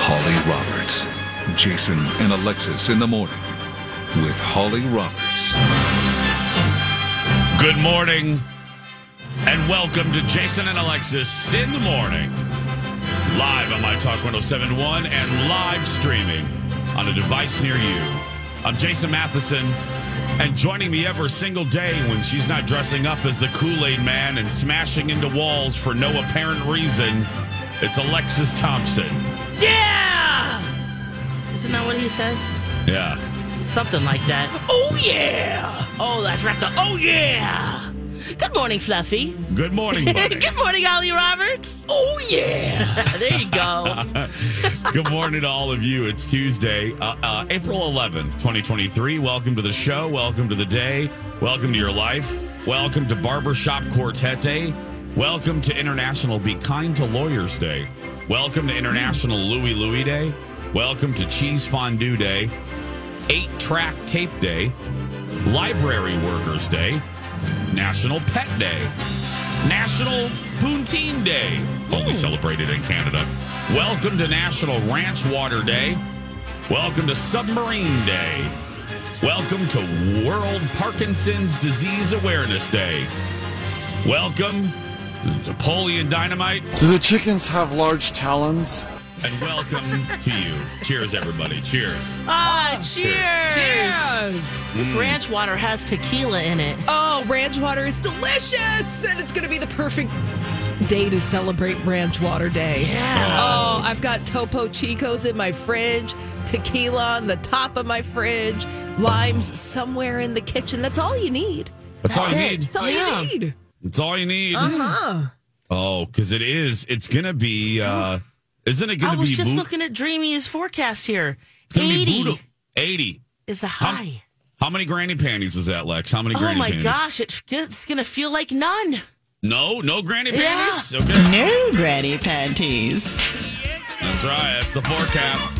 Holly Roberts. Jason and Alexis in the morning with Holly Roberts. Good morning, and welcome to Jason and Alexis in the morning. Live on My Talk 1071 and live streaming on a device near you. I'm Jason Matheson, and joining me every single day when she's not dressing up as the Kool Aid Man and smashing into walls for no apparent reason, it's Alexis Thompson. Yeah! Isn't that what he says? Yeah. Something like that. Oh, yeah! Oh, that's right. The, oh, yeah! Good morning, Fluffy. Good morning, buddy. Good morning, Ollie Roberts. Oh, yeah! there you go. Good morning to all of you. It's Tuesday, uh, uh, April 11th, 2023. Welcome to the show. Welcome to the day. Welcome to your life. Welcome to Barbershop Quartet Day. Welcome to International Be Kind to Lawyers Day. Welcome to International Louie Louie Day. Welcome to Cheese Fondue Day. Eight Track Tape Day. Library Workers Day. National Pet Day. National Poutine Day. Only hmm. celebrated in Canada. Welcome to National Ranch Water Day. Welcome to Submarine Day. Welcome to World Parkinson's Disease Awareness Day. Welcome Napoleon Dynamite. Do the chickens have large talons? And welcome to you. Cheers, everybody. Cheers. Ah, cheers! Cheers! This ranch water has tequila in it. Oh, ranch water is delicious, and it's going to be the perfect day to celebrate Ranch Water Day. Yeah. Oh, I've got Topo Chicos in my fridge, tequila on the top of my fridge, limes somewhere in the kitchen. That's all you need. That's, all you it. need. That's all Yeah. you need. That's all you need. Uh-huh. Oh, because it is. It's gonna be. uh Isn't it I gonna was be? I was just Buddha- looking at Dreamy's forecast here. it's gonna be 80 Eighty. is the high. How many granny panties is that, Lex? How many Oh granny my panties? gosh, it's, it's going to feel like none. No, no granny Yeah. panties. Okay. No granny panties. That's right. That's the forecast.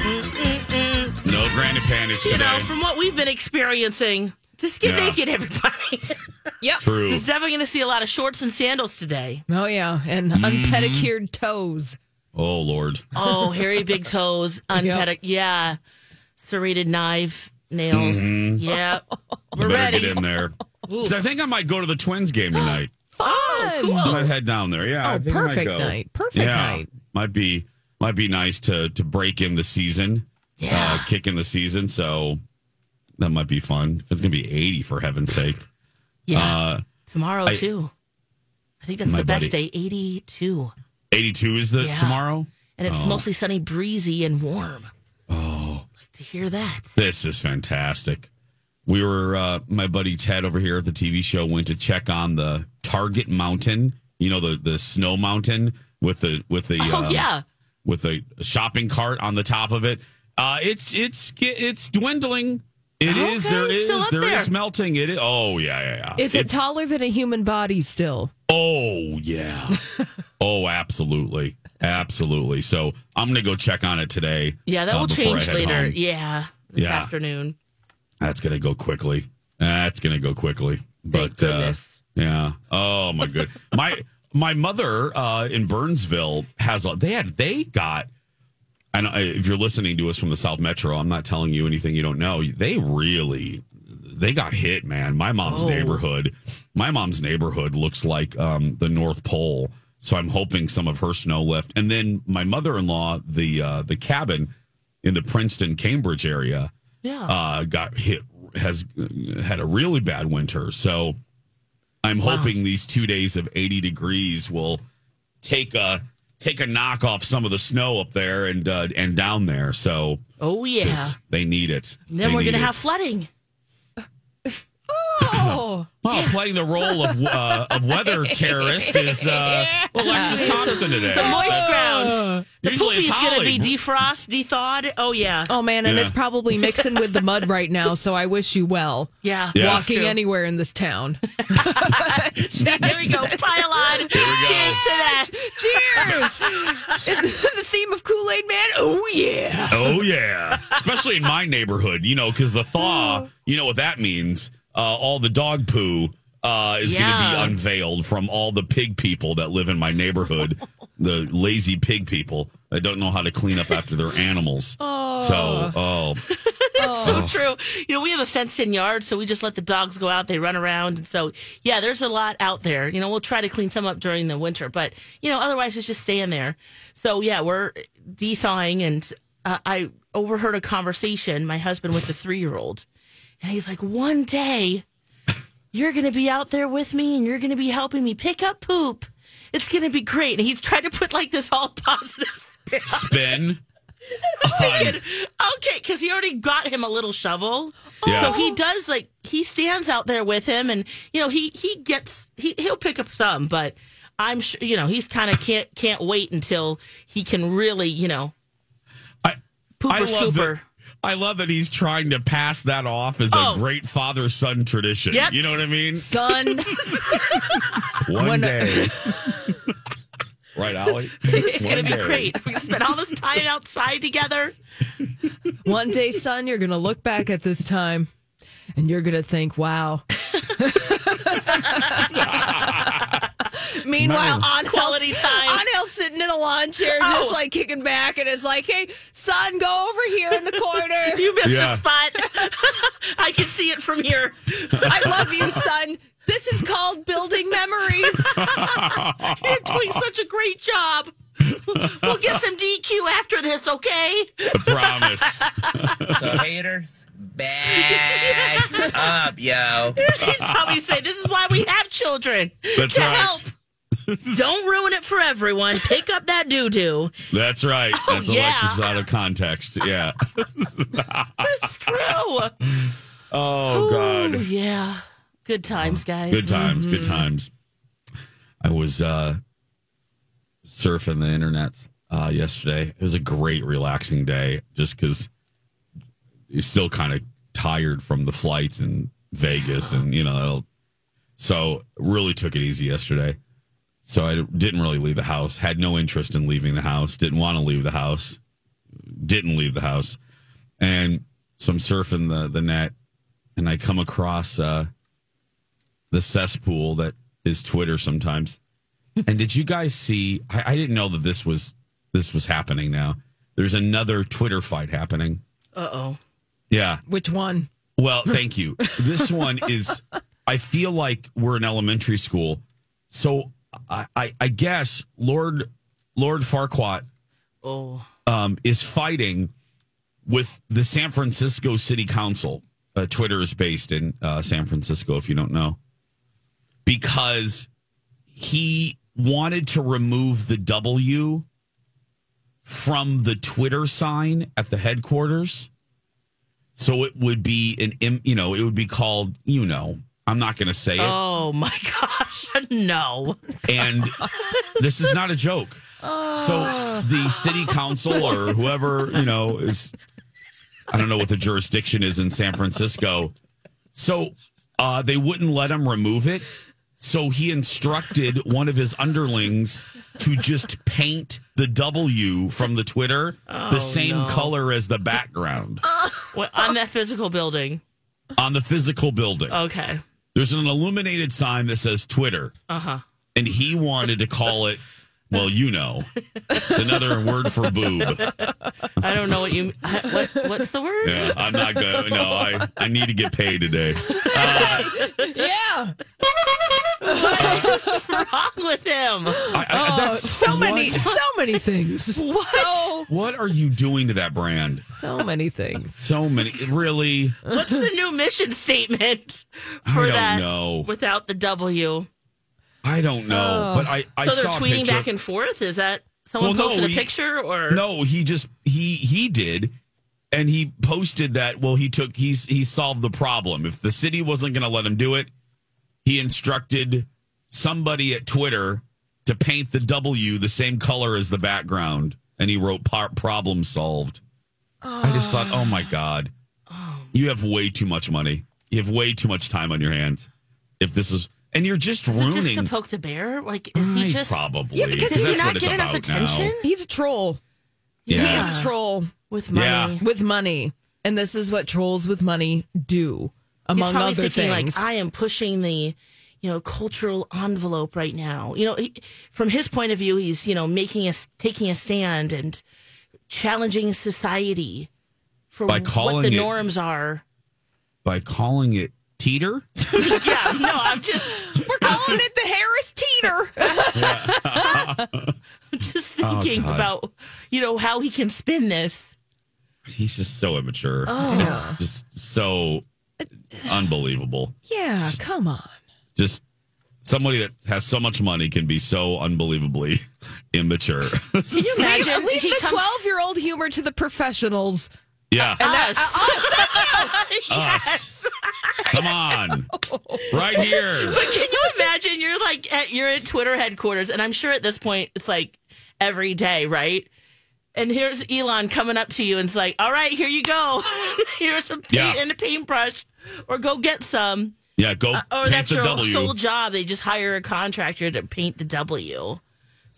No granny panties You today. know, from what we've been experiencing, just get Yeah. naked, everybody. Yep. True. There's definitely going to see a lot of shorts and sandals today. Oh, yeah. And Mm-hmm. unpedicured toes. Oh Lord. Oh, hairy big toes, unpedic. Yeah. Serrated knife, nails. Yeah. We're better ready. get in there. 'Cause I think I might go to the Twins game tonight. Fun. Cool. I might head down there. Yeah. I Oh, think I might perfect go. night. Perfect yeah. night. Might be might be nice to to break in the season. Yeah. Uh, kick in the season. So that might be fun. If it's gonna be eighty for heaven's sake. Yeah. Uh Tomorrow, I- too. I think that's the best buddy. day. 82. eighty two is the Yeah. tomorrow? And it's Oh. mostly sunny, breezy, and warm. Oh. I'd Like to hear that. This is fantastic. We were uh my buddy Ted over here at the TV show went to check on the Target Mountain, you know, the the snow mountain with the with the Oh, um, yeah. with a shopping cart on the top of it. Uh, it's it's it's dwindling. It is. Okay, There it's is. up There is melting. It is. Oh yeah, yeah, yeah. Is it It's- taller than a human body still? Oh yeah. oh, absolutely, absolutely. So I'm gonna go check on it today. Yeah, that uh, will change later. home. Yeah. This Yeah. afternoon. That's gonna go quickly. That's gonna go quickly. But. Uh, yeah. Oh my good. my my mother uh, in Burnsville has a. They had. They got. And if you're listening to us from the South Metro, I'm not telling you anything you don't know. They really, they got hit, man. My mom's Oh. neighborhood, my mom's neighborhood looks like um, the North Pole. So I'm hoping some of her snow left. And then my mother-in-law, the uh, the cabin in the Princeton Cambridge area Yeah. uh, got hit has had a really bad winter. So I'm hoping these two days of 80 degrees will take a take a knock off some of the snow up there and uh, and down there. So oh yeah, they need it. And then They we're gonna it. have flooding. Oh, Well, playing the role of uh, of weather terrorist is uh, Alexis Thompson today. The moist That's- ground. The Usually it's poopy's gonna be Holly. defrost, dethawed. Oh yeah. oh man, and Yeah. it's probably mixing with the mud right now. So I wish you well. Yeah. Yeah. Walking True. anywhere in this town. There we go. Pile on. we go. Cheers to that. Cheers! the theme of Kool Aid Man. Oh yeah. Oh yeah, especially in my neighborhood, you know, because the thaw, you know what that means. Uh, all the dog poo uh, is going to be unveiled from all the pig people that live in my neighborhood, the lazy pig people that don't know how to clean up after their animals. So, oh, so true. You know, we have a fenced in yard, so we just let the dogs go out. They run around. And so, yeah, there's a lot out there. You know, we'll try to clean some up during the winter, but, you know, otherwise it's just staying there. So, yeah, we're de thawing. And uh, I overheard a conversation, my husband with the three year old. And he's like, one day you're going to be out there with me and you're going to be helping me pick up poop. It's going to be great. And he's trying to put like this all positive spin. spin. thinking, okay, because he already got him a little shovel. Yeah. So he does like he stands out there with him, and you know he he gets he he'll pick up some, but I'm sure you know he's kind of can't can't wait until he can really you know I, pooper I love scooper. that. I love that he's trying to pass that off as Oh. a great father son tradition. Yes. You know what I mean? Son, One When- day. right, Allie? It's gonna be day. great. We're gonna spend all this time outside together. one day, son, you're gonna look back at this time, and you're gonna think, "Wow." Meanwhile, Remember- Anhel's, Quality time. Anhel's sitting in a lawn chair, oh. just Oh. like kicking back, and it's like, "Hey, son, go over here in the corner. You missed Yeah. a spot. I can see it from here. I love you, son." This is called building memories. You're doing such a great job. We'll get some DQ after this, okay? I promise. So haters, back up, yo. He'd probably say, This is why we have children. That's to right. help. Don't ruin it for everyone. Pick up that doo doo. That's right. That's Oh, yeah. Alexis out of context. Yeah. That's true. Oh, Ooh, God. yeah. Good times, guys. Good times. Good Mm-hmm. times. I was uh, surfing the internet uh, yesterday. It was a great, relaxing day just because you're still kind of tired from the flights in Vegas and, you know, so really took it easy yesterday. So I didn't really leave the house, had no interest in leaving the house, didn't want to leave the house, didn't leave the house. And so I'm surfing the, the net and I come across uh, the cesspool that is Twitter sometimes. and did you guys see? I, I didn't know that this was this was happening. Now there's another Twitter fight happening. Uh oh. Yeah. Which one? Well, thank you. This one is. I feel like we're in elementary school, so I, I, I guess Lord Lord Farquaad Oh. um, is fighting with the San Francisco City Council. Uh, Twitter is based in uh, San Francisco, if you don't know, because he wanted to remove the W from the Twitter sign at the headquarters. So it would be an, you know, it would be called, you know, I'm not going to say it. Oh my gosh. No. And this is not a joke. So the city council or whoever, you know, is I don't know what the jurisdiction is in San Francisco. So uh, they wouldn't let him remove it. So he instructed one of his underlings to just paint the W from the Twitter the same no. color as the background on that physical building. on the physical building. Okay. There's an illuminated sign that says Twitter. Uh huh. and he wanted to call it Well, you know, it's another word for boob. I don't know what you. What what's the word? Yeah, I'm not going. No, I I need to get paid today. Uh, yeah. Uh, what's wrong with him? I, I, Oh, that's so many, so many things. What? So, What are you doing to that brand? so many things. So many, really? What's the new mission statement I for don't that? know. Without the W. I don't know, oh. but I I So they're saw tweeting back and forth. Is that someone Well, no, posted a he- picture or No, he just he he did, and he posted that. Well, he took he's he solved the problem. If the city wasn't going to let him do it, he instructed somebody at Twitter to paint the W the same color as the background, and he wrote par- "problem solved." I just thought, oh my god, oh. you have way too much money. You have way too much time on your hands. If this is, and you're just Is it ruining. just to poke the bear? Like, is he just probably Yeah, because Does he not what it's get enough about now. attention He's a troll. Yeah. He's a troll with money? Yeah. with money. And this is what trolls with money do, among probably other thinking things. like, I am pushing the, you know, cultural envelope right now. You know, he, from his point of view, he's you know making us taking a stand and challenging society for By what calling the it- norms are. by calling it teeter. yeah, no, I'm just We're calling it the Harris Teeter. just oh, thinking Oh, about you know how he can spin this. He's just so immature. Oh. Just so unbelievable. yeah, come on. Just somebody that has so much money can be so unbelievably immature. Can you imagine? Leave, leave the comes- twelve-year-old humor to the professionals. yeah. and ah, ah, ah, us. Us. Come on. Right here. But can you imagine? You're like at you're at Twitter headquarters, and I'm sure at this point it's like every day, right? And here's Elon coming up to you and it's like, "All right, here you go. here's some paint Yeah. and a paintbrush, or go get some." Yeah, go uh, Or paint Oh, that's the your W. sole job. They just hire a contractor to paint the W.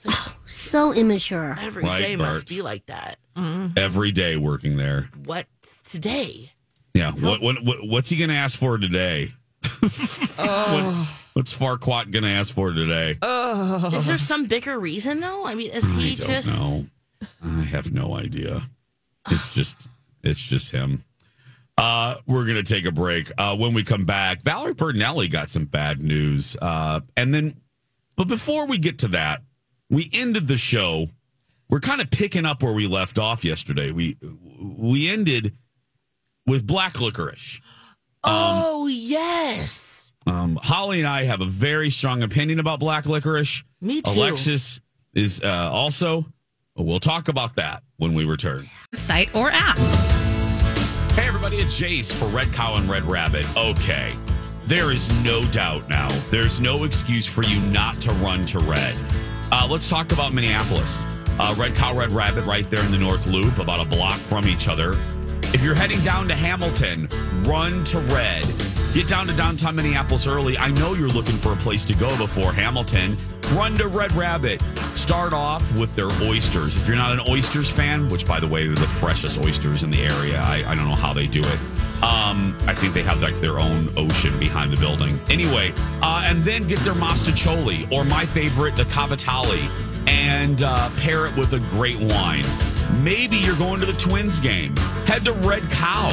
Oh, so immature. Every day Right, must Bart. be like that. Mm-hmm. Every day working there. What's today? Yeah. What, what, what what's he going to ask for today? what's, what's Farquaad going to ask for today? Is there some bigger reason though? I mean, is he I don't just know. I have no idea. It's just it's just him. Uh, we're gonna take a break. Uh, when we come back, Valerie Bertinelli got some bad news. Uh, and then, but before we get to that, we ended the show. We're kind of picking up where we left off yesterday. We we ended with black licorice. Oh yes. Um, Holly and I have a very strong opinion about black licorice. Me too. Alexis is uh, also. We'll talk about that when we return. Site or app. Hey, everybody, it's Jace for Red Cow and Red Rabbit. Okay, there is no doubt now. There's no excuse for you not to run to Red. Uh, let's talk about Minneapolis. Uh, Red Cow, Red Rabbit, right there in the North Loop, about a block from each other. If you're heading down to Hamilton, run to Red. Get down to downtown Minneapolis early. I know you're looking for a place to go before Hamilton. Run to Red Rabbit. Start off with their oysters. If you're not an oysters fan, which by the way, they're the freshest oysters in the area, I, I don't know how they do it. Um, I think they have like their own ocean behind the building. Anyway, uh, and then get their mostaccioli or my favorite, the cavatelli, and uh, pair it with a great wine. Maybe you're going to the Twins game. Head to Red Cow.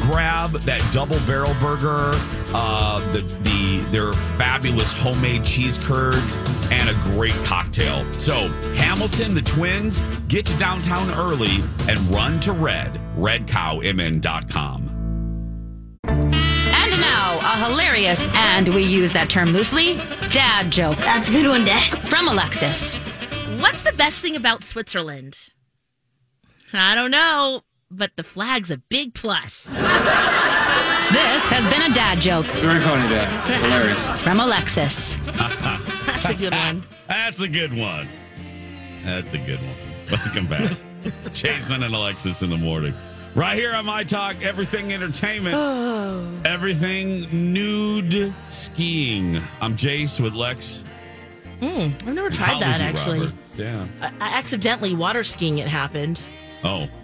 Grab that double barrel burger, uh, the the their fabulous homemade cheese curds, and a great cocktail. So Hamilton, the Twins, get to downtown early and run to Red. RedCowMN.com. And now, a hilarious, and we use that term loosely, dad joke. That's a good one, Dad. From Alexis. What's the best thing about Switzerland? I don't know, but the flag's a big plus. This has been a dad joke. Very funny, Dad. Hilarious. From Alexis. That's a good one. That's a good one. That's a good one. Welcome back. Jason and Alexis in the morning. Right here on My Talk, everything entertainment, everything nude skiing. I'm Jace with Lex. Hmm, I've never tried that actually. Robert. Yeah. I, I accidentally water skiing. It happened. Oh,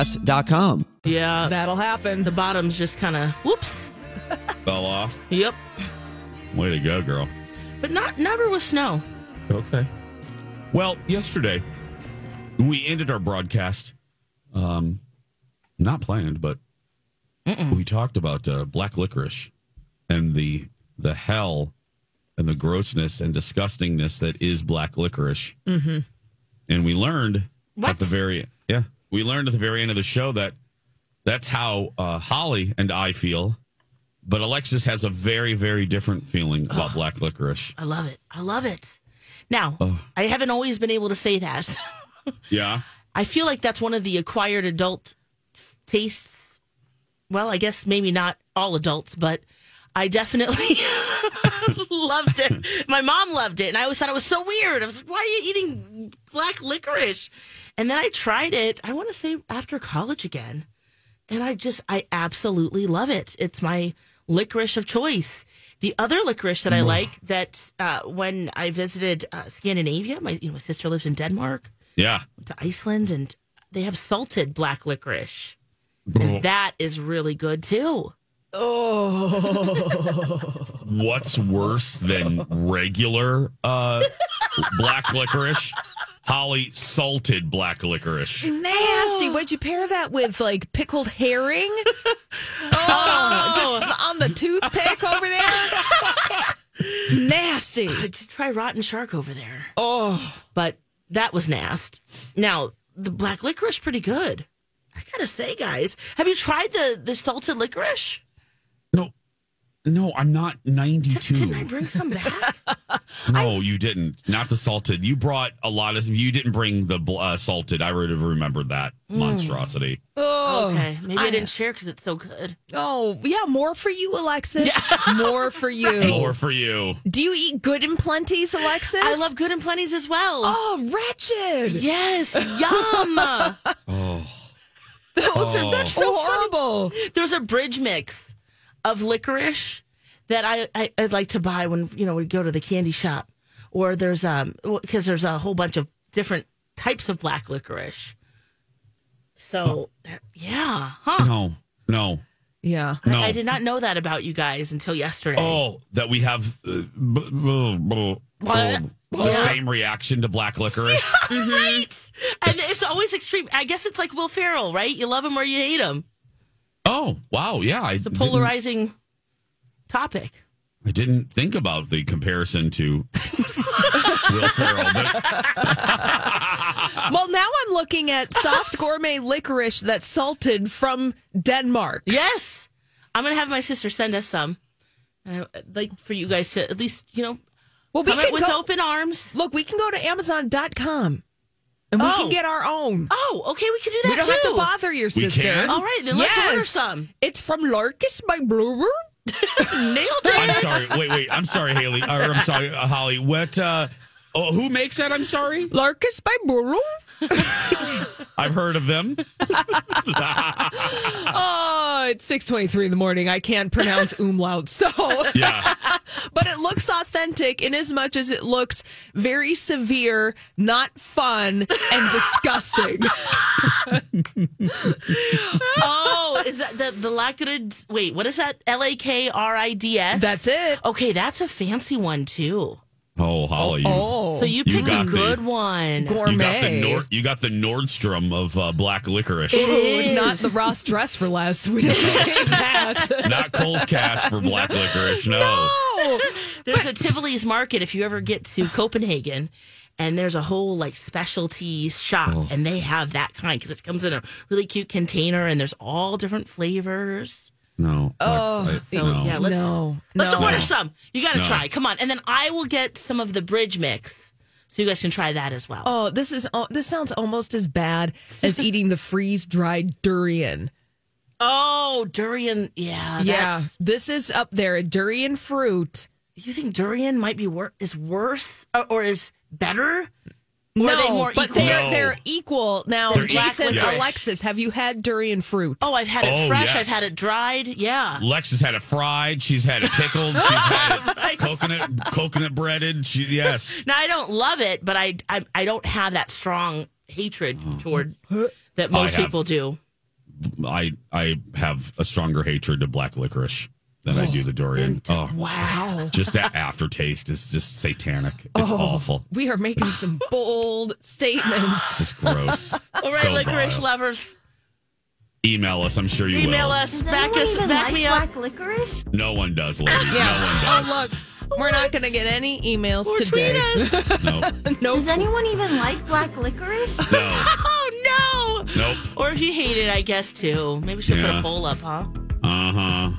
UAPpodcast.com. Yeah. That'll happen. The bottom's just kind of whoops. Fell off. Yep. Way to go, girl. But not never with snow. Okay. Well, yesterday we ended our broadcast. Um, not planned, but we talked about uh, black licorice and the the hell and the grossness and disgustingness that is black licorice. Mm-hmm. And we learned at the very yeah, we learned at the very end of the show that that's how uh, Holly and I feel. But Alexis has a very, very different feeling about black licorice. I love it. I love it. Now, Oh. I haven't always been able to say that. Yeah. I feel like that's one of the acquired adult tastes. Well, I guess maybe not all adults, but I definitely loved it. My mom loved it, and I always thought it was so weird. I was like, "Why are you eating black licorice?" And then I tried it. I want to say after college again, and I just I absolutely love it. It's my licorice of choice. The other licorice that I like that uh, when I visited uh, Scandinavia, my you know my sister lives in Denmark Yeah. to Iceland and they have salted black licorice. And that is really good too. Oh. What's worse than regular uh, black licorice? Holly salted black licorice. Nasty. What'd you pair that with? Like pickled herring? Oh, just oh. on the toothpick over there? Nasty. I did try rotten shark over there, Oh. but that was nasty. Now, the black licorice pretty good. I gotta say, guys, have you tried the the salted licorice? No, no, I'm not 92. Didn't I bring some back? No, you didn't. Not the salted. You brought a lot of. You didn't bring the uh, salted. I would have remembered that Mm. monstrosity. Oh. okay, maybe I, didn't share because it's so good. Oh, yeah, more for you, Alexis. More for you. More for you. Do you eat good and plenties, Alexis? I love good and plenties as well. Oh, wretched. Yes, yum. Oh, Those Oh. are that's so horrible. There's a bridge mix of licorice that I, I I'd like to buy when you know we go to the candy shop, or there's um because there's a whole bunch of different types of black licorice. So that- yeah, huh? no, no. Yeah. I- No. I, did not know that about you guys until yesterday. Oh, that we have uh, b- b- b- What? the Yeah. same reaction to black licorice. right, and it's always extreme. I guess it's like Will Ferrell, right? You love him or you hate him. Oh, wow. Yeah. I It's a didn't- polarizing topic. I didn't think about the comparison to Will Ferrell, but Well, now I'm looking at soft gourmet licorice that's salted from Denmark. Yes, I'm gonna have my sister send us some. And I'd like for you guys to at least you know Well, we come can with go, open arms. Look, we can go to Amazon.com and we Oh. can get our own. Oh, okay, we can do that we don't too. have to bother your We sister. can? All right, then let's Yes. order some. It's from Larkus by Bluebird. Nailed it. I'm sorry. Wait, wait. I'm sorry, Haley. Or I'm sorry, uh, Holly. What? Uh, oh, who makes that? I'm sorry. Larkus by Bluebird. I've heard of them. Oh, it's 6:23 in the morning. I can't pronounce umlaut. So, Yeah. but it looks authentic in as much as it looks very severe, not fun, and disgusting. Oh, is that the the Lacrid? Wait, what is that? L A K R I D S. That's it. Okay, that's a fancy one too. Oh, Holly. You, Oh, So you You picked a got the- good one. you got the gourmet. Nord. You got the Nordstrom of uh, black licorice. It Ooh, not the Ross dress for less. We don't need that. Not Kohl's Cash for black licorice. No. Oh, There's a Tivoli's Market if you ever get to Copenhagen, and there's a whole like specialty shop, Oh. and they have that kind because it comes in a really cute container, and there's all different flavors. No. Oh, Lex, I- So no. yeah, let's no, let's no. order some. You got to No. try. Come on, and then I will get some of the bridge mix. So you guys can try that as well. Oh, this is oh, this sounds almost as bad as eating the freeze dried durian. Oh, durian. Yeah. Yeah, this is up there. Durian fruit. You think durian might be wor- is worse or, or is better? Or no, they more but equal? they're No. they're equal now. They're Jason, equal, yes. Alexis, have you had durian fruit? Oh, I've had it Oh, fresh. yes. I've had it dried. Yeah. Lex has had it fried. She's had it pickled. She's had it coconut coconut breaded. She, yes. Now I don't love it, but I I, I don't have that strong hatred toward that. Most have. people do. I I have a stronger hatred to black licorice than I do oh, the durian. Oh, Wow. just that aftertaste is just satanic. It's Oh. awful. We are making some bold statements. Just gross. All right, so licorice vile. lovers, Email us. I'm sure you email will. us, back us, back me up. Black licorice? No one does, lady. Yeah. No one oh, does. Oh, look, we're not going to get any emails Or today. tweet us. No. no. Does anyone even like black licorice? No. Oh no! Nope. Or if you hate it, I guess too. Maybe we should put a poll up, huh? Uh huh.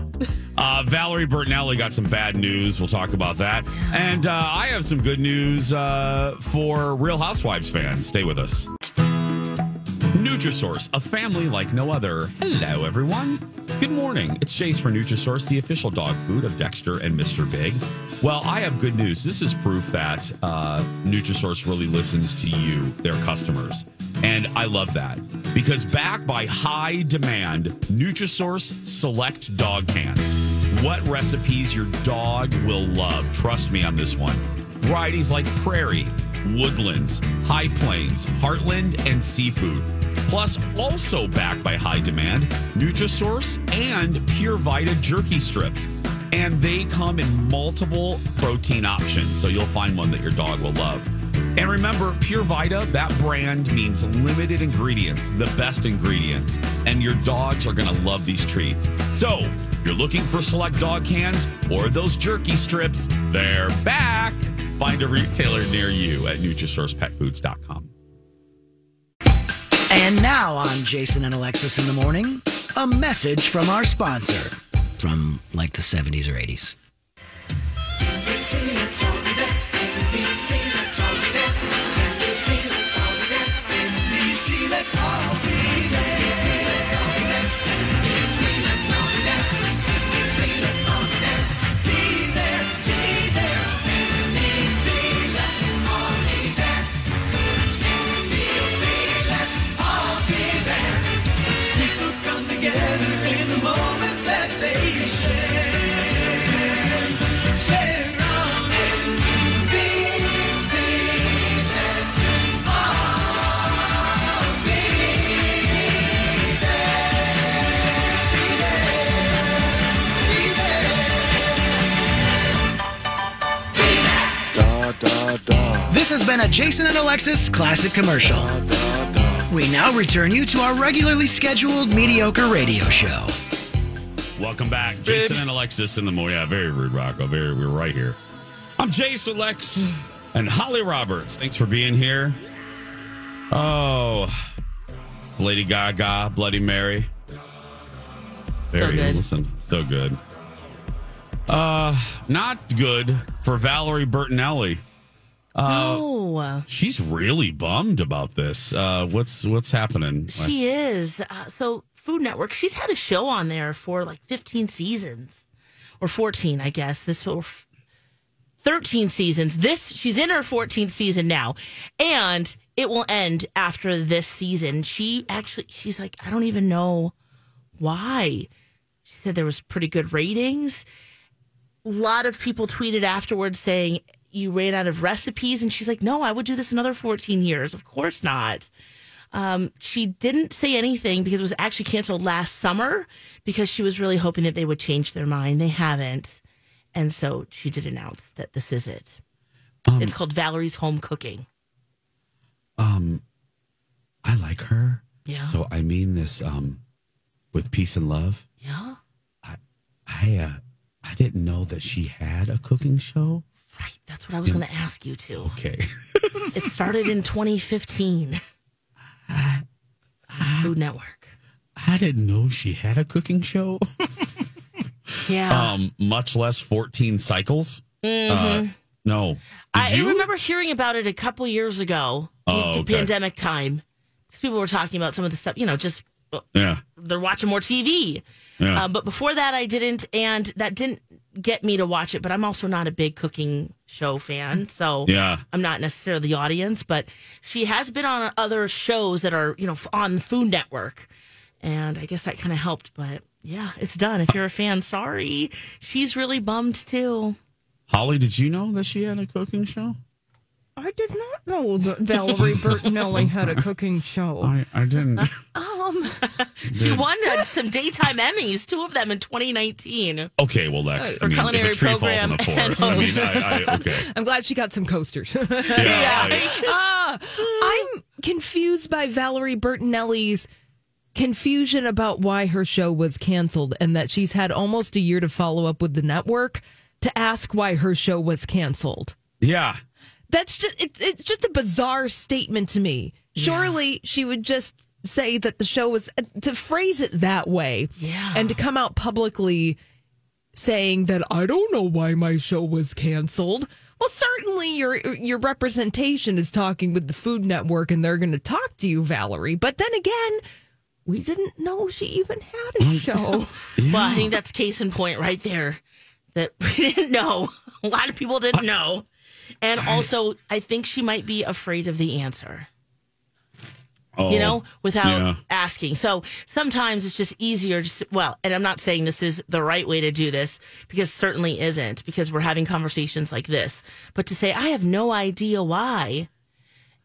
Uh, Valerie Bertinelli got some bad news. We'll talk about that. And uh, I have some good news uh, for Real Housewives fans. Stay with us. Nutrisource, a family like no other. Hello, everyone. Good morning. It's Chase for Nutrisource, the official dog food of Dexter and Mr. Big. Well, I have good news. This is proof that uh, Nutrisource really listens to you, their customers. And I love that because backed by high demand, Nutrisource Select Dog Can. What recipes your dog will love. Trust me on this one. Varieties like prairie, woodlands, high plains, heartland, and seafood. Plus, also backed by high demand, Nutrisource and Pure Vita jerky strips. And they come in multiple protein options, so you'll find one that your dog will love. And remember, Pure Vita, that brand means limited ingredients, the best ingredients. And your dogs are going to love these treats. So, if you're looking for select dog cans or those jerky strips, they're back. Find a retailer near you at NutriSourcePetFoods.com. And now on Jason and Alexis in the morning, a message from our sponsor from like the 70s or 80s. Has been a Jason and Alexis classic commercial. We now return you to our regularly scheduled mediocre radio show. Welcome back. Jason and Alexis in the morning. Yeah, very rude, Rocco. Very, we're right here. I'm Jason Lex and Holly Roberts. Thanks for being here. Oh, it's Lady Gaga, Bloody Mary. Very good. Listen, so good. Uh, not good for Valerie Bertinelli. Uh, no, she's really bummed about this. Uh, what's what's happening? she is. Uh, so Food Network, she's had a show on there for like 15 seasons or 14, I guess. This or 13 seasons. This she's in her 14th season now, and it will end after this season. She actually, she's like, I don't even know why. She said there was pretty good ratings. A lot of people tweeted afterwards saying you ran out of recipes, and she's like, No, I would do this another 14 years. Of course not. Um, she didn't say anything because it was actually canceled last summer because she was really hoping that they would change their mind. They haven't. And so she did announce that this is it. it's called Valerie's Home Cooking. Um, I like her. Yeah. So I mean this um, with peace and love. Yeah. I I uh, I didn't know that she had a cooking show. Right. That's what I was going to ask you to. Okay. it started in 2015. Food Network. I didn't know she had a cooking show. Yeah. um, much less 14 cycles. Mhm. Uh, No. I you? remember hearing about it a couple years ago, Oh, the okay. pandemic time. 'Cause People were talking about some of the stuff, you know, just Yeah. they're watching more TV. Yeah. Uh, but before that, I didn't, and that didn't get me to watch it. But I'm also not a big cooking show fan, so Yeah. I'm not necessarily the audience. But she has been on other shows that are, you know, on the Food Network, and I guess that kind of helped. But yeah, it's done. If you're a fan, sorry, she's really bummed too. Holly, did you know that she had a cooking show? I did not know that Valerie Bertinelli had a cooking show. I, I didn't. Oh, She won uh, some daytime Emmys, two of them in 2019. Okay, well, that's Or I mean, if culinary a tree falls in the program forest, I mean, I, I, okay. I'm glad she got some coasters. Yeah, I- Ah, I'm confused by Valerie Bertinelli's confusion about why her show was canceled and that she's had almost a year to follow up with the network to ask why her show was canceled. yeah. That's just it, it's just a bizarre statement to me. Surely she would just say that the show was to phrase it that way. Yeah. And to come out publicly saying that I don't know why my show was canceled. Well, certainly your your representation is talking with the Food Network and they're going to talk to you, Valerie. But then again, we didn't know she even had a mm. show. Well, I think that's case in point right there that we didn't know. A lot of people didn't know. And also, I think she might be afraid of the answer, Oh, you know, without yeah. asking. So sometimes it's just easier. Just, well, and I'm not saying this is the right way to do this because certainly isn't because we're having conversations like this. But to say, I have no idea why.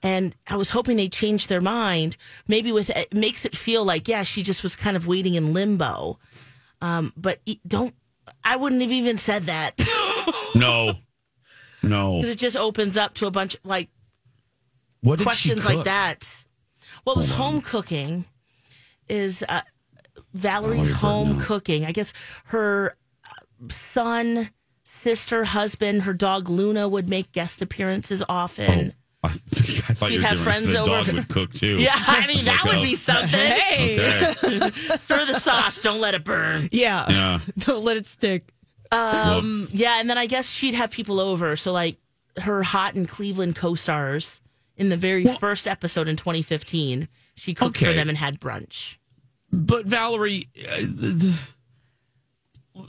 And I was hoping they changed their mind. Maybe with it makes it feel like, yeah, she just was kind of waiting in limbo. Um, but don't, I wouldn't have even said that No. No. because it just opens up to a bunch like What questions like that. What was home cooking is uh, Valerie's home Bertinelli. cooking. I guess her uh, son, sister, husband, her dog Luna would make guest appearances often. I, think, I thought She'd you were have doing friends the over. dog would cook too. Yeah, I mean was that like, would oh. be something. Hey, Okay. stir the sauce. Don't let it burn. yeah. Yeah. Don't let it stick. Um, Whoops. yeah, and then I guess she'd have people over. So like her Hot in Cleveland co-stars in the very first episode in 2015, she cooked for them and had brunch. But Valerie, uh, th-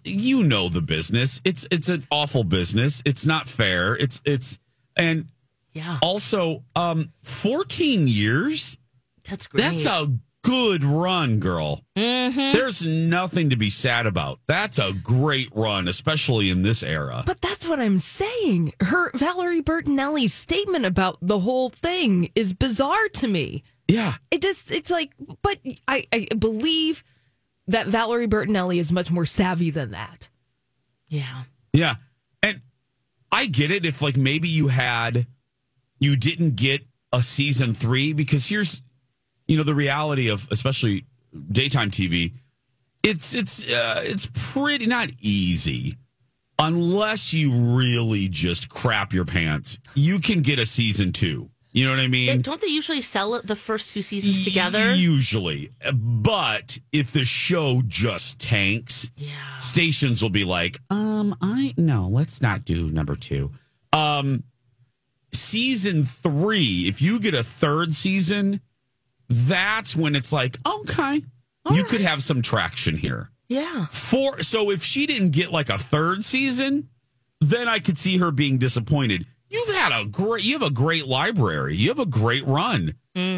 you know the business. It's it's an awful business. It's not fair. It's it's and Yeah, also um 14 years. that's great. That's a good run, girl. Mm-hmm. There's nothing to be sad about. That's a great run, especially in this era. But that's what I'm saying. Her Valerie Bertinelli's statement about the whole thing is bizarre to me. yeah. It just it's like but I, I believe that Valerie Bertinelli is much more savvy than that. yeah. Yeah. And I get it if like maybe you had you didn't get a season 3 because here's you know the reality of especially daytime TV it's it's uh, it's pretty not easy unless you really just crap your pants. You can get a season 2. You know what I mean? Don't they usually sell the first two seasons together? Usually. But if the show just tanks, Yeah. stations will be like, um, I no, let's not do number two. Um season three, if you get a third season, that's when it's like, okay, you could have some traction here. Yeah. Four so if she didn't get like a third season, then I could see her being disappointed. You've had a great you have a great library. You have a great run.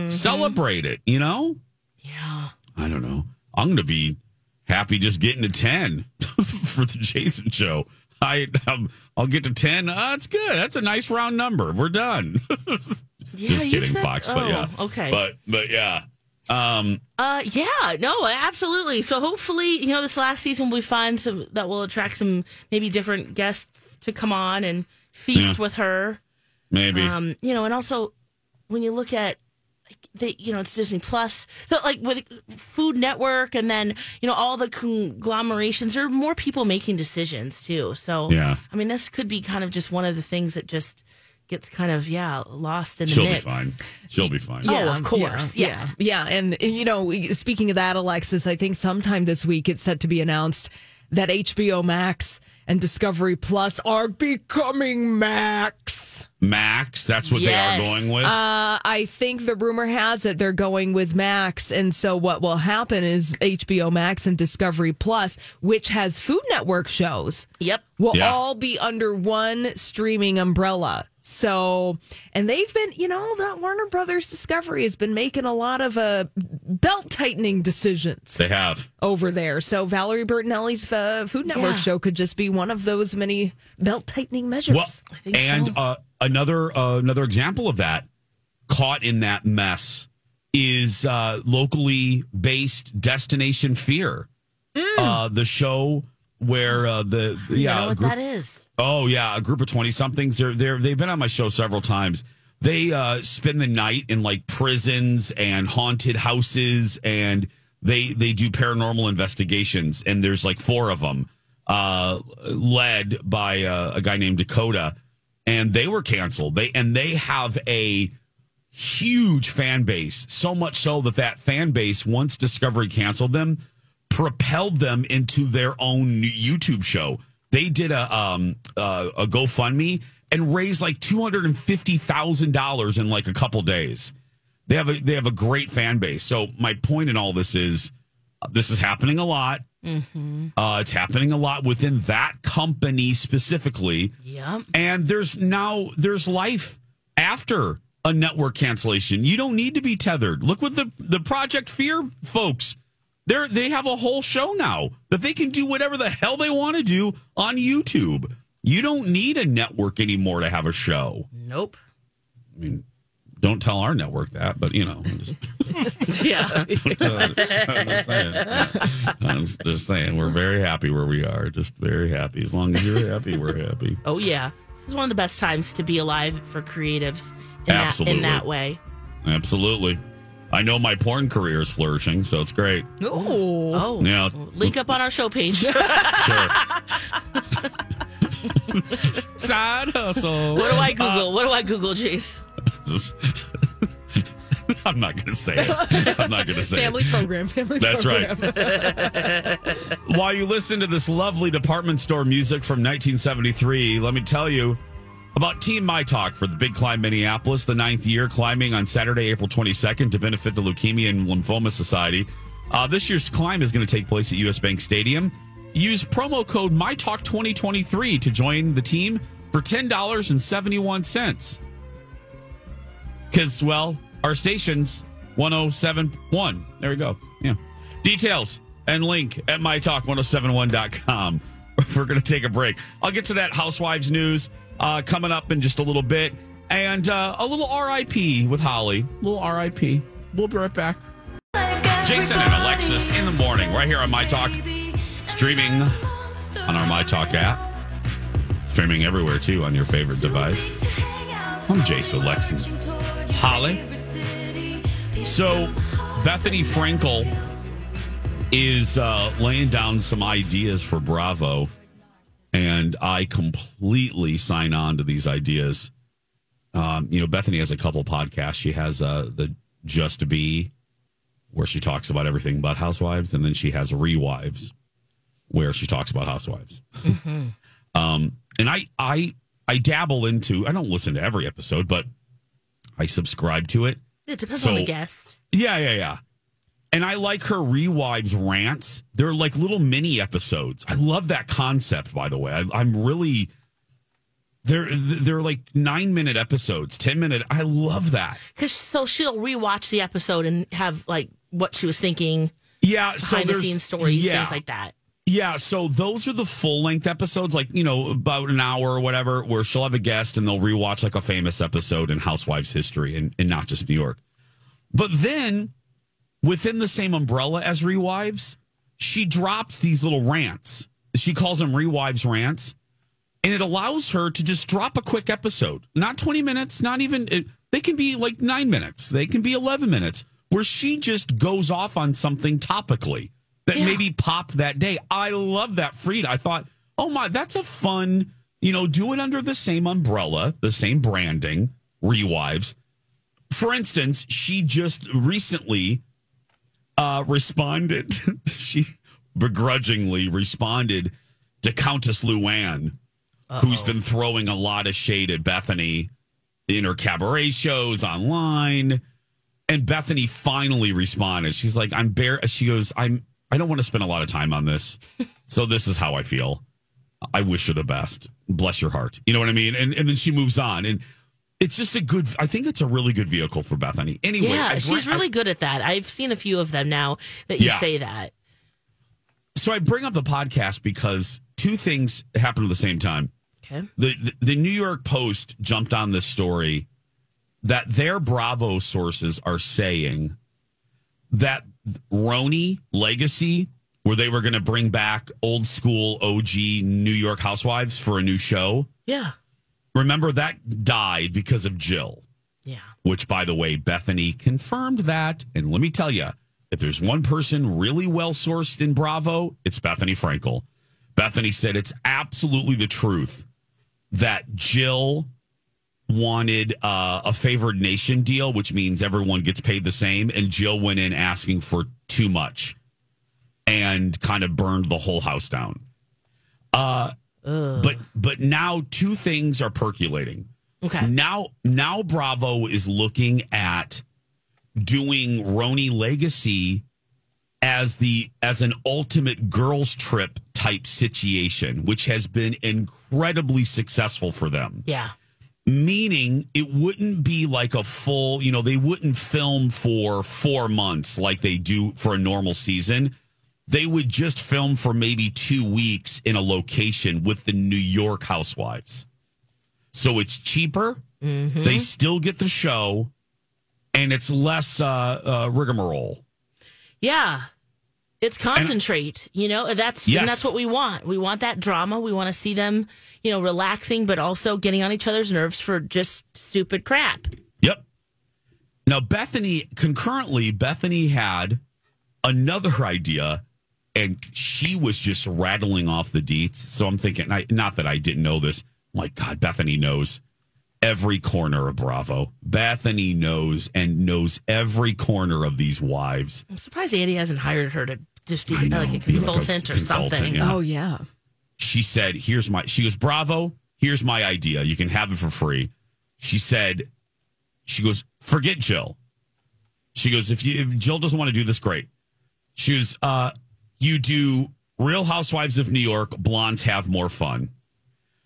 Celebrate it, you know? Yeah. I don't know. I'm gonna be happy just getting to ten for the Jason show. I um, I'll get to ten. Uh, that's good. That's a nice round number. We're done. Yeah, just kidding, said- Fox. But oh, yeah, okay. But but yeah. Um, Uh, yeah, no, absolutely. So hopefully, you know, this last season we find some that will attract some maybe different guests to come on and feast Yeah. with her. maybe. Um, you know, and also when you look at like, the, you know, it's Disney Plus. So like with Food Network and then, you know, all the conglomerations, there are more people making decisions too. So Yeah. I mean, this could be kind of just one of the things that just gets kind of, yeah, lost in the She'll be fine. She'll be fine. Oh, of course. Yeah. Yeah. And, and, you know, speaking of that, Alexis, I think sometime this week it's set to be announced that HBO Max and Discovery Plus are becoming Max. Max, that's what they are going with. Uh, I think the rumor has it they're going with Max. And so what will happen is HBO Max and Discovery Plus, which has Food Network shows, Yep. will Yeah. all be under one streaming umbrella. So, and they've been, you know, that Warner Brothers Discovery has been making a lot of uh, belt tightening decisions they have. over there. So Valerie Bertinelli's uh, Food Network Yeah. show could just be one of those many belt tightening measures. Well, and uh, another uh, another example of that, caught in that mess, is uh, locally based Destination Fear, uh, the show where uh, the You yeah know what group- that is? Oh yeah, a group of twenty somethings. They're they're they've been on my show several times. They uh, spend the night in like prisons and haunted houses, and they they do paranormal investigations. And there's like four of them, uh, led by uh, a guy named Dakota, and they were canceled. They and they have a huge fan base, so much so that that fan base, once Discovery canceled them, propelled them into their own YouTube show. They did a um uh, a GoFundMe and raised like two hundred and fifty thousand dollars in like a couple days. They have a they have a great fan base. So my point in all this is, this is happening a lot. Mm-hmm. Uh, it's happening a lot within that company specifically. Yep. And there's now there's life after a network cancellation. You don't need to be tethered. Look what the the Project Fear folks. They're they have a whole show now that they can do whatever the hell they want to do on YouTube. You don't need a network anymore to have a show. Nope. I mean, don't tell our network that, but you know, just, Yeah. I'm just saying. I'm just saying we're very happy where we are. Just very happy. As long as you're happy, we're happy. Oh yeah. This is one of the best times to be alive for creatives in that Absolutely. in that way. Absolutely. I know my porn career is flourishing, so it's great. Oh. Oh. Yeah. Oh. Link up on our show page. Sure. Side hustle. What do I uh, Google? what do I Google, Jace? I'm not going to say it. I'm not going to say Family it. program. Family That's program. While you listen to this lovely department store music from 1973, let me tell you about Team My Talk for the Big Climb Minneapolis, the ninth year climbing on Saturday, April 22nd to benefit the Leukemia and Lymphoma Society. Uh, this year's climb is going to take place at US Bank Stadium. Use promo code MyTalk2023 to join the team for $10.71. Because, well, our station's 1071. There we go. Yeah. Details and link at mytalk1071.com. We're going to take a break. I'll get to that Housewives news uh, coming up in just a little bit. And uh, a little RIP with Holly. A little RIP. We'll be right back. Jason and Alexis in the morning, right here on My Talk. Streaming on our My Talk app. Streaming everywhere, too, on your favorite device. I'm Jason Alexis. Holly. So, Bethenny Frankel is uh, laying down some ideas for Bravo, and I completely sign on to these ideas. Um, you know, Bethenny has a couple podcasts. She has uh, the Just B, where she talks about everything but housewives, and then she has Rewives, where she talks about housewives. Um, and I, I, I dabble into. I don't listen to every episode, but I subscribe to it. It depends So- on the guest. Yeah, yeah, yeah. And I like her rewives rants. They're like little mini episodes. I love that concept. By the way, I, I'm really they're they're like nine minute episodes, ten minute. I love that. Cause so she'll rewatch the episode and have like what she was thinking. Yeah, so behind the scenes stories, yeah. things like that. Yeah, so those are the full length episodes, like you know, about an hour or whatever, where she'll have a guest and they'll rewatch like a famous episode in Housewives history and, and not just New York. But then within the same umbrella as Rewives, she drops these little rants. She calls them Rewives rants. And it allows her to just drop a quick episode, not 20 minutes, not even, they can be like nine minutes, they can be 11 minutes, where she just goes off on something topically that maybe popped that day. I love that Frida. I thought, oh my, that's a fun, you know, do it under the same umbrella, the same branding, Rewives. For instance, she just recently uh, responded. she begrudgingly responded to Countess Luann, who's been throwing a lot of shade at Bethenny in her cabaret shows online. And Bethenny finally responded. She's like, I'm bare. She goes, I'm, I don't want to spend a lot of time on this. So this is how I feel. I wish her the best. Bless your heart. You know what I mean? And, and then she moves on. And it's just a good, I think it's a really good vehicle for Bethenny. Anyway, yeah, I she's bring- I- really good at that. I've seen a few of them now that you Yeah. say that. so I bring up the podcast because two things happened at the same time. Okay. The, the the New York Post jumped on this story that their Bravo sources are saying that RHONY Legacy, where they were going to bring back old school OG New York housewives for a new show. Yeah. Remember that died because of Jill. Yeah. Which, by the way, Bethenny confirmed that. And let me tell you, if there's one person really well sourced in Bravo, it's Bethenny Frankel. Bethenny said it's absolutely the truth that Jill wanted uh, a favored nation deal, which means everyone gets paid the same. And Jill went in asking for too much and kind of burned the whole house down. Uh, but but now two things are percolating. Okay. Now now Bravo is looking at doing RHONY Legacy as the as an ultimate girls trip type situation, which has been incredibly successful for them. Yeah. Meaning it wouldn't be like a full, you know, they wouldn't film for four months like they do for a normal season. They would just film for maybe two weeks in a location with the New York housewives. So it's cheaper. Mm-hmm. They still get the show, and it's less uh, uh, rigmarole. Yeah. It's concentrate, you know, that's Yes. and that's what we want. We want that drama. We want to see them, you know, relaxing, but also getting on each other's nerves for just stupid crap. Yep. Now, Bethenny, concurrently, Bethenny had another idea, and she was just rattling off the deets. So I'm thinking, I, not that I didn't know this. My God, Bethenny knows every corner of Bravo. Bethenny knows and knows every corner of these wives. I'm surprised Andy hasn't hired her to just be I know, like a be like a consultant or consultant, something. yeah. Oh yeah. she said, "Here's my." She goes, "Bravo, here's my idea. You can have it for free." She said, "She goes, forget Jill." She goes, "If you if Jill doesn't want to do this, great." She goes, uh, "You do Real Housewives of New York. Blondes have more fun."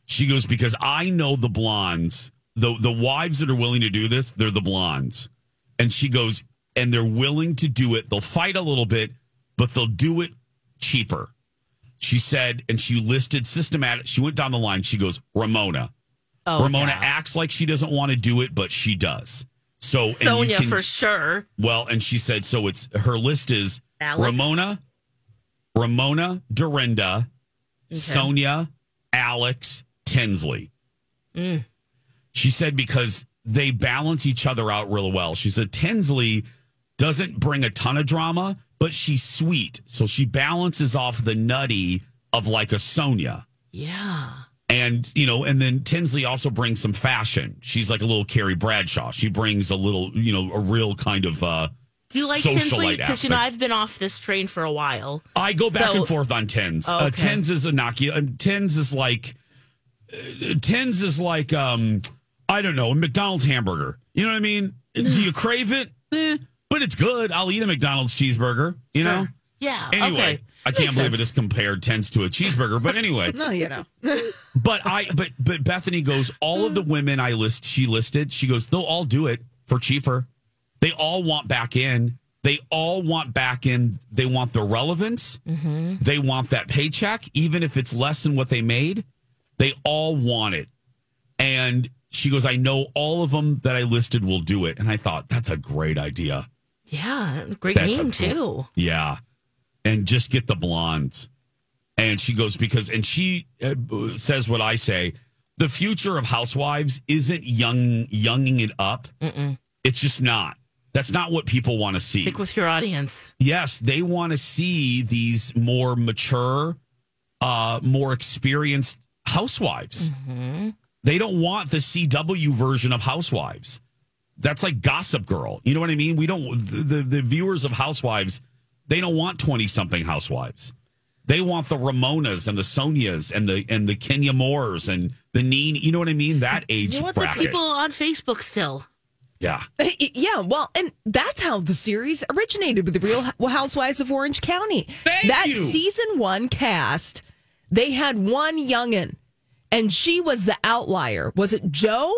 She goes, "Because I know the blondes, the the wives that are willing to do this, they're the blondes." And she goes, "And they're willing to do it. They'll fight a little bit, but they'll do it cheaper." She said, and she listed systematic. She went down the line. She goes, Ramona. Oh, Ramona yeah. acts like she doesn't want to do it, but she does. So, and you Sonja can- for sure. well, and she said, so it's her list is Alex? Ramona, Ramona, Dorinda, Sonja, Alex, Tinsley. Mm. She said because they balance each other out real well. She said Tinsley doesn't bring a ton of drama, but she's sweet. So she balances off the nutty of like a Sonja. Yeah. And, you know, and then Tinsley also brings some fashion. She's like a little Carrie Bradshaw. She brings a little, you know, a real kind of uh you like Socialite Tinsley? Because you know. I've been off this train for a while. I go back So- and forth on tens. Oh, Uh, okay. tens is innocuous. Tens is like uh, tens is like um I don't know a McDonald's hamburger. You know what I mean? Do you crave it? Eh, but it's good. I'll eat a McDonald's cheeseburger. You know. Yeah. Anyway, okay. I can't Makes believe sense. it is compared tens to a cheeseburger. But anyway, No, you know. but I but but Bethenny goes, all of the women I list she listed, she goes, they'll all do it for cheaper. They all want back in. They all want back in. They want the relevance. Mm-hmm. They want that paycheck, even if it's less than what they made. They all want it. And she goes, I know all of them that I listed will do it. And I thought, that's a great idea. Yeah. Great That's name a- too. Yeah. And just get the blondes. And she goes, because, and she uh, says what I say the future of housewives isn't young, younging it up. Mm-mm. It's just not. That's not what people want to see. Stick with your audience. Yes, they want to see these more mature, uh, more experienced housewives. Mm-hmm. They don't want the CW version of Housewives. That's like Gossip Girl. You know what I mean? We don't the the, the viewers of Housewives. They don't want twenty something housewives. They want the Ramonas and the Sonjas and the and the Kenya Moores and the Neen. You know what I mean? That age You want the people on Facebook still. Yeah. Uh, yeah, well, and that's how the series originated with the Real Housewives of Orange County. that you. season one cast, they had one youngin, and she was the outlier. Was it Jo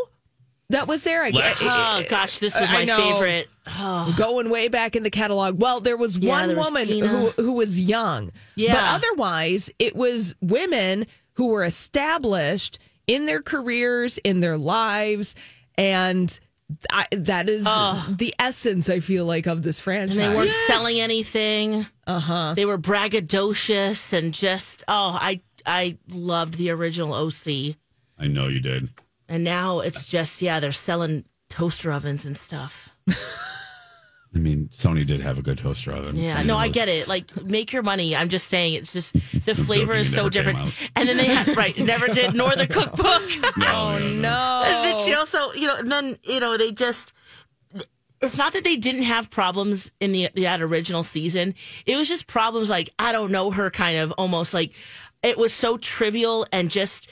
that was there? I guess. Oh gosh, this was my favorite. Oh. Going way back in the catalog. Well, there was Yeah, one there woman Tina. who who was young. Yeah. But otherwise, it was women who were established in their careers, in their lives, and I, that is the essence. I feel like of this franchise. And they weren't selling anything. Uh huh. They were braggadocious and just oh, I I loved the original OC. I know you did. And now it's just yeah, they're selling toaster ovens and stuff. I mean, Sony did have a good toaster oven. Yeah, no, I get it. Like, make your money. I'm just saying, it's just the flavor is so different. And then they had right, never did, nor the cookbook. Oh, no, no, no. And then she also, you know, and then you know they just. It's not that they didn't have problems in the that original season. It was just problems like I don't know her, kind of almost like it was so trivial and just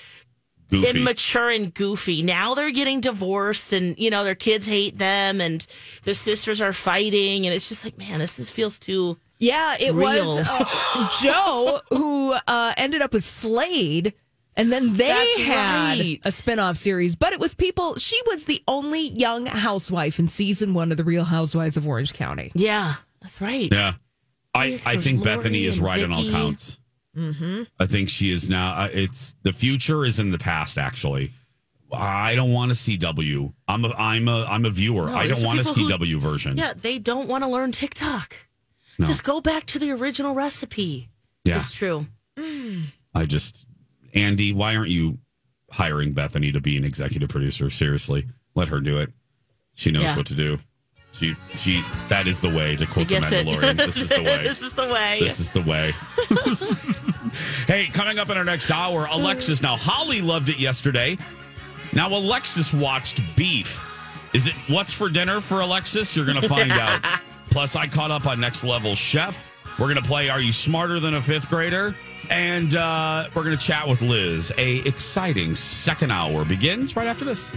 Goofy. immature and goofy. Now they're getting divorced, and you know their kids hate them, and their sisters are fighting, and it's just like, man, this is, feels too. Yeah, it Real. was uh, Jo who uh, ended up with Slade. And then they That's had right. a spin-off series, but it was people. She was the only young housewife in season one of the Real Housewives of Orange County. Yeah, that's right. Yeah. I, I think Lori Bethenny is and right on all counts. Mm-hmm. I think she is now. Uh, it's the future is in the past. Actually, I don't want to see W. I'm a I'm a I'm a viewer. No, I don't want to see who- W version. Yeah, they don't want to learn TikTok. No. Just go back to the original recipe. Yeah. It's true. I just Andy, why aren't you hiring Bethenny to be an executive producer? Seriously, let her do it. She knows Yeah. what to do. She she that is the way to quote the. Mandalorian. This is the way. this is the way. This is the way. hey, coming up in our next hour, Alexis. Now, Holly loved it yesterday. Now, Alexis watched Beef. Is it what's for dinner for Alexis? You're going to find out. Plus, I caught up on Next Level Chef. We're going to play Are You Smarter Than a Fifth Grader? And uh, we're going to chat with Liz. A exciting second hour begins right after this.